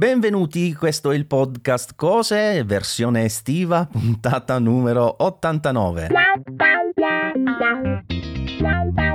Benvenuti, questo è il podcast Cose, versione estiva, puntata numero 89.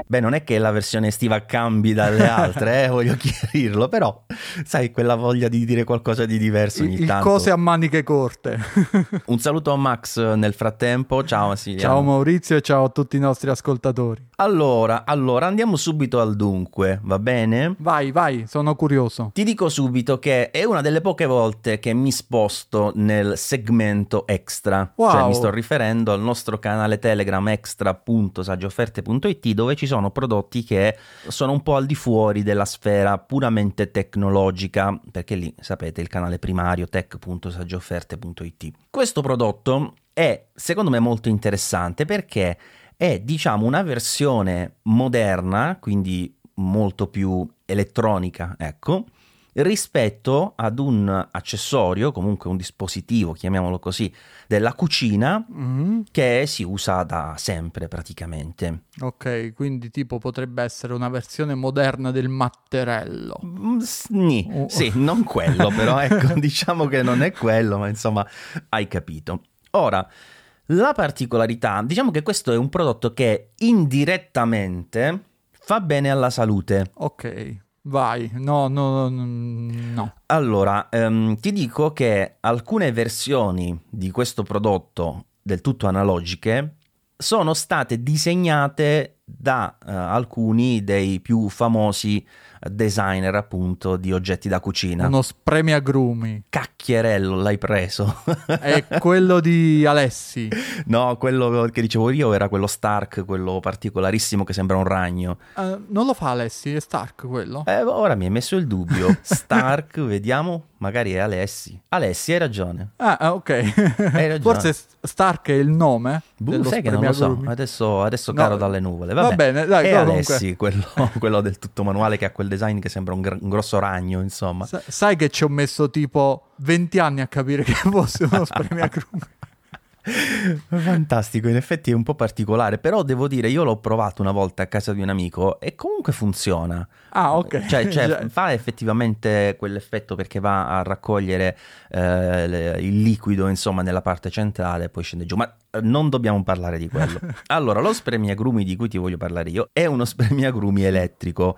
Beh, non è che la versione estiva cambi dalle altre, eh, voglio chiarirlo, però sai, quella voglia di dire qualcosa di diverso ogni il tanto. cose a maniche corte. Un saluto a Max nel frattempo, ciao Massimiliano. ciao Maurizio e ciao a tutti i nostri ascoltatori. Allora, allora, andiamo subito al dunque, va bene? Vai, vai, sono curioso. Ti dico subito che è una delle poche volte che mi sposto nel segmento extra. Wow. Cioè mi sto riferendo al nostro canale Telegram extra.saggioofferte.it dove ci sono prodotti che sono un po' al di fuori della sfera puramente tecnologica, perché lì sapete il canale primario tech.saggioofferte.it. Questo prodotto è secondo me molto interessante perché è diciamo una versione moderna, quindi molto più elettronica, ecco, rispetto ad un accessorio, comunque un dispositivo, chiamiamolo così, della cucina Mhm. che si usa da sempre praticamente. Ok, quindi tipo potrebbe essere una versione moderna del matterello. Mm, Oh. Sì, non quello, però ecco, diciamo che non è quello, ma insomma, hai capito. Ora, la particolarità, diciamo che questo è un prodotto che indirettamente fa bene alla salute. Ok, vai. No, no, no, no. Allora, ehm, ti dico che alcune versioni di questo prodotto del tutto analogiche sono state disegnate da eh, alcuni dei più famosi designer appunto di oggetti da cucina. Uno spremiagrumi. Cacchierello l'hai preso? È quello di Alessi. no, quello che dicevo io era quello Stark, quello particolarissimo che sembra un ragno. Eh, non lo fa Alessi, è Stark quello? Eh, ora mi hai messo il dubbio. Stark, vediamo, magari è Alessi. Alessi, hai ragione. Ah, ah, ok. Hai ragione. Forse Stark è il nome? Boh, sai che non lo so, adesso, adesso No, caro dalle nuvole. va Vabbè. bene, dai, è no, Alessi, quello, quello del tutto manuale che ha quel design che sembra un, gr- un grosso ragno, insomma. Sa- sai che ci ho messo tipo 20 anni a capire che fosse uno spremiagrumi. Fantastico, in effetti è un po' particolare, però devo dire, io l'ho provato una volta a casa di un amico e comunque funziona. Ah, ok. Cioè, cioè, fa effettivamente quell'effetto perché va a raccogliere eh, le- il liquido, insomma, nella parte centrale e poi scende giù. Ma eh, non dobbiamo parlare di quello. Allora, lo spremiagrumi di cui ti voglio parlare io è uno spremiagrumi elettrico,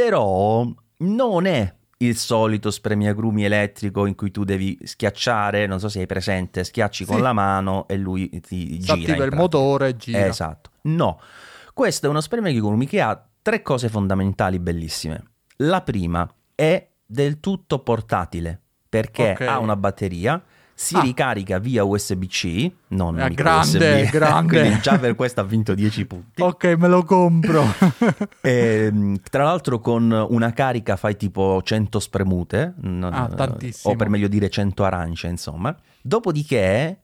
però non è il solito spremiagrumi elettrico in cui tu devi schiacciare, non so se hai presente, schiacci Sì. con la mano e lui ti gira. in attiva il motore e gira. Esatto. No, questo è uno spremiagrumi che ha tre cose fondamentali bellissime. La prima è del tutto portatile perché Ok. ha una batteria, si Ah. ricarica via USB-C, non Ah, micro grande, USB. grande. Quindi già per questo ha vinto 10 punti. Ok, me lo compro. Ehm, tra l'altro con una carica fai tipo 100 spremute, Ah, tantissimo. o per meglio dire 100 arance, insomma. Dopodiché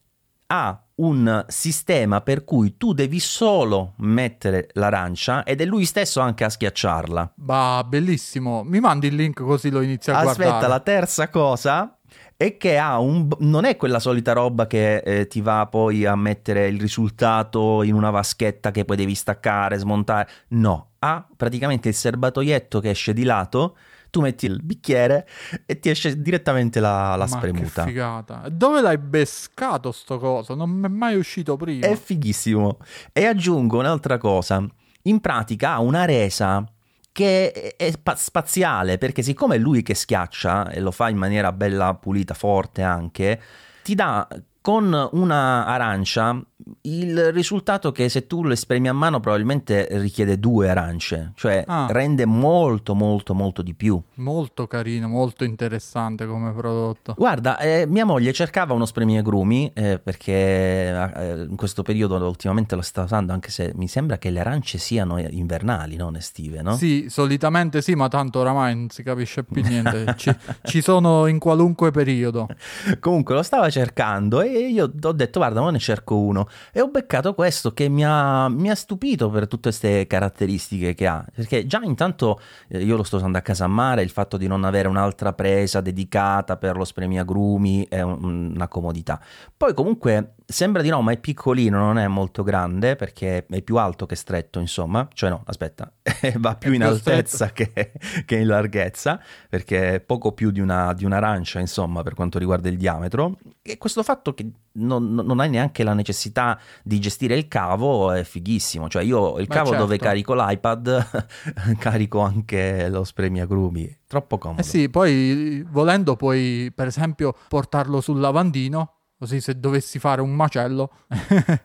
ha un sistema per cui tu devi solo mettere l'arancia ed è lui stesso anche a schiacciarla. bah, bellissimo. Mi mandi il link così lo inizio a Aspetta, guardare. la terza cosa è che ha un non è quella solita roba che eh, ti va poi a mettere il risultato in una vaschetta che poi devi staccare, smontare. No, ha praticamente il serbatoietto che esce di lato, tu metti il bicchiere e ti esce direttamente la, la Ma spremuta. Che figata. Dove l'hai bescato sto coso? Non mi è mai uscito prima. È fighissimo. E aggiungo un'altra cosa. In pratica ha una resa che è- è pa- spaziale, perché siccome è lui che schiaccia e lo fa in maniera bella pulita, forte anche, ti dà con una arancia il risultato che se tu lo espremi a mano probabilmente richiede due arance, cioè Ah. rende molto molto molto di più. Molto carino, molto interessante come prodotto. Guarda, eh, mia moglie cercava uno spremiagrumi eh, perché eh, in questo periodo ultimamente lo sta usando, anche se mi sembra che le arance siano invernali, non estive, no? Sì, solitamente sì, ma tanto oramai non si capisce più niente. Ci, ci sono in qualunque periodo. Comunque lo stava cercando e io ho detto guarda, ma ne cerco uno e ho beccato questo che mi ha, mi ha stupito per tutte queste caratteristiche che ha, perché già intanto eh, io lo sto usando a casa a mare, il fatto di non avere un'altra presa dedicata per lo spremiagrumi è un, una comodità. Poi comunque sembra di no, ma è piccolino, non è molto grande perché è più alto che stretto, insomma, cioè no, aspetta, va più in altezza che, che, in larghezza perché è poco più di, una, di un'arancia, insomma, per quanto riguarda il diametro. E questo fatto che non, non, hai neanche la necessità di gestire il cavo è fighissimo. Cioè, io il cavo certo. dove carico l'iPad, carico anche lo spremiagrumi. Troppo comodo. Eh sì, poi volendo puoi, per esempio, portarlo sul lavandino Così se dovessi fare un macello.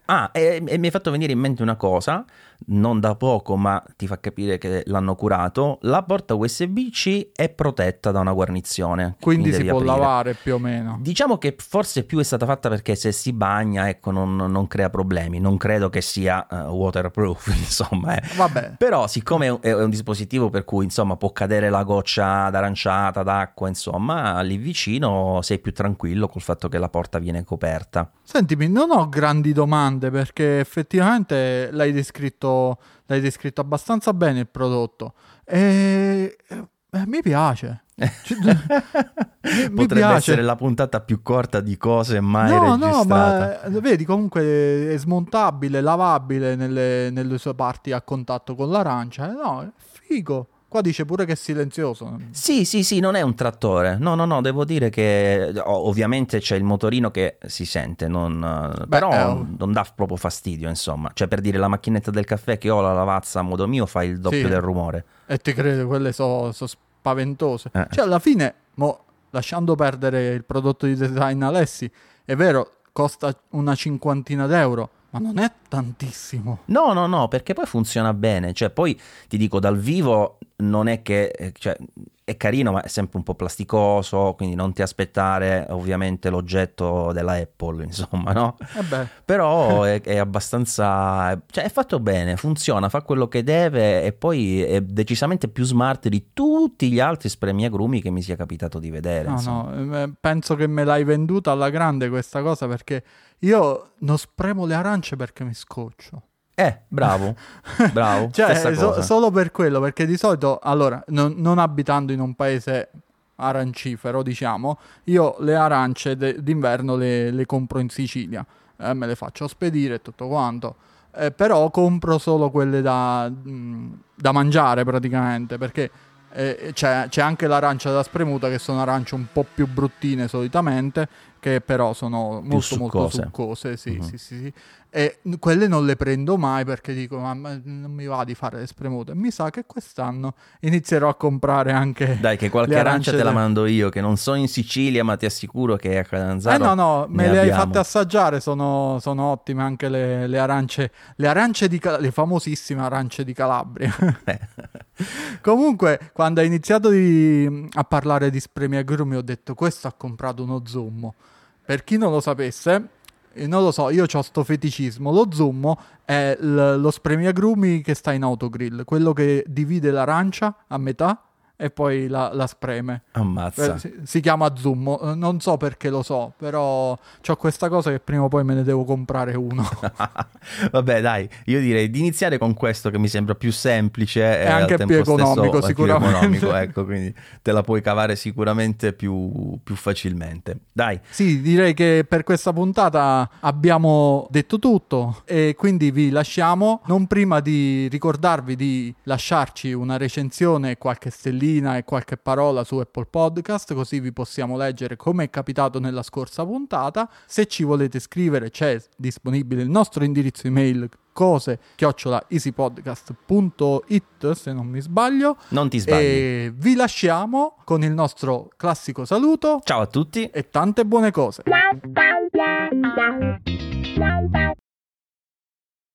ah, e, e, mi hai fatto venire in mente una cosa, non da poco, ma ti fa capire che l'hanno curato. La porta USB-C è protetta da una guarnizione. Quindi, quindi si può aprire. lavare più o meno. Diciamo che forse più è stata fatta perché se si bagna, ecco, non, non crea problemi. Non credo che sia uh, waterproof, insomma. Eh. Vabbè. Però, siccome è un, è un, dispositivo per cui, insomma, può cadere la goccia d'aranciata, d'acqua, insomma, lì vicino sei più tranquillo col fatto che la porta viene coperta. Sentimi, non ho grandi domande perché effettivamente l'hai descritto, l'hai descritto abbastanza bene il prodotto e eh, mi piace. mi, Potrebbe piace. essere la puntata più corta di cose mai no, registrata. No, ma eh, vedi, comunque è smontabile, lavabile nelle, nelle sue parti a contatto con l'arancia. No, è figo. Qua dice pure che è silenzioso. Sì, sì, sì, non è un trattore. No, no, no, devo dire che ovviamente c'è il motorino che si sente, non, Beh, però eh, non dà proprio fastidio, insomma. Cioè, per dire, la macchinetta del caffè che ho la lavazza a modo mio fa il doppio sì. del rumore. E ti credo, quelle sono so spaventose. Eh. Cioè, alla fine, mo, lasciando perdere il prodotto di design Alessi, è vero, costa una cinquantina d'euro ma non è tantissimo. No, no, no, perché poi funziona bene. Cioè, poi ti dico, dal vivo non è che... Eh, cioè, è carino, ma è sempre un po' plasticoso, quindi non ti aspettare ovviamente l'oggetto della Apple, insomma, no? Eh Però è, è, abbastanza... cioè è fatto bene, funziona, fa quello che deve e poi è decisamente più smart di tutti gli altri spremiagrumi che mi sia capitato di vedere. No, insomma. no, eh, penso che me l'hai venduta alla grande questa cosa perché io non spremo le arance perché mi scoccio. Eh, bravo, bravo. cioè, so, solo per quello, perché di solito, allora, non, non, abitando in un paese arancifero, diciamo, io le arance de- d'inverno le, le, compro in Sicilia, eh, me le faccio spedire e tutto quanto. Eh, però compro solo quelle da, mh, da mangiare praticamente, perché eh, c'è, c'è, anche l'arancia da spremuta che sono arance un po' più bruttine solitamente che però sono molto succose. molto succose sì, uh-huh. sì, sì, sì, e quelle non le prendo mai perché dico ma, non mi va di fare le spremute mi sa che quest'anno inizierò a comprare anche dai che qualche arancia te la mando io che non sono in Sicilia ma ti assicuro che a Catanzaro eh no no me le abbiamo. hai fatte assaggiare sono, sono ottime anche le, le, arance le arance di le famosissime arance di Calabria comunque quando hai iniziato di, a parlare di spremiagrumi ho detto questo ha comprato uno zummo per chi non lo sapesse, eh, non lo so, io ho sto feticismo. Lo zoom è l- lo spremiagrumi che sta in autogrill, quello che divide l'arancia a metà e poi la, la spreme. Ammazza. Eh, si, si, chiama Zoom, eh, non so perché lo so, però ho questa cosa che prima o poi me ne devo comprare uno. Vabbè dai, io direi di iniziare con questo che mi sembra più semplice e, e anche più economico stesso, sicuramente. Più economico, ecco, quindi te la puoi cavare sicuramente più, più facilmente. Dai. Sì, direi che per questa puntata abbiamo detto tutto e quindi vi lasciamo, non prima di ricordarvi di lasciarci una recensione e qualche stellina stellina e qualche parola su Apple Podcast, così vi possiamo leggere come è capitato nella scorsa puntata. Se ci volete scrivere c'è disponibile il nostro indirizzo email cose chiocciola easypodcast.it se non mi sbaglio. Non ti sbagli. E vi lasciamo con il nostro classico saluto. Ciao a tutti. E tante buone cose